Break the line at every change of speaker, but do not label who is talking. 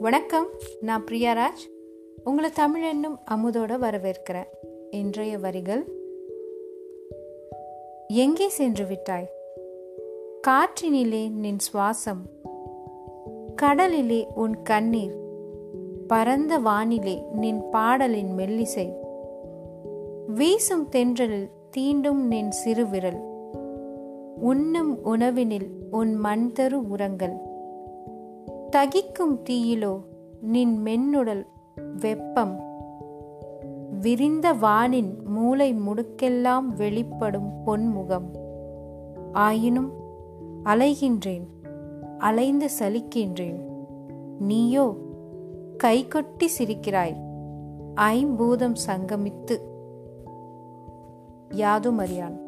வணக்கம் நான் பிரியாராஜ். உங்களை தமிழ் என்னும் அமுதோட வரவேற்கிறேன். இன்றைய வரிகள் எங்கே சென்று விட்டாய்? காற்றினிலே நின் சுவாசம். கடலிலே உன் கண்ணீர். பரந்த வானிலே நின் பாடலின் மெல்லிசை. வீசும் தென்றலில் தீண்டும் நின் சிறுவிரல். உண்ணும் உணவினில் உன் மண் தரு உரங்கள். தகிக்கும் தீயிலோ நின் மென்னுடல் வெப்பம். விரிந்த வானின் மூளை முடுக்கெல்லாம் வெளிப்படும் பொன்முகம். ஆயினும் அலைகின்றேன் அலைந்து சலிக்கின்றேன். நீயோ கைகொட்டி சிரிக்கிறாய் ஐம்பூதம் சங்கமித்து. யாதும் அறியான்.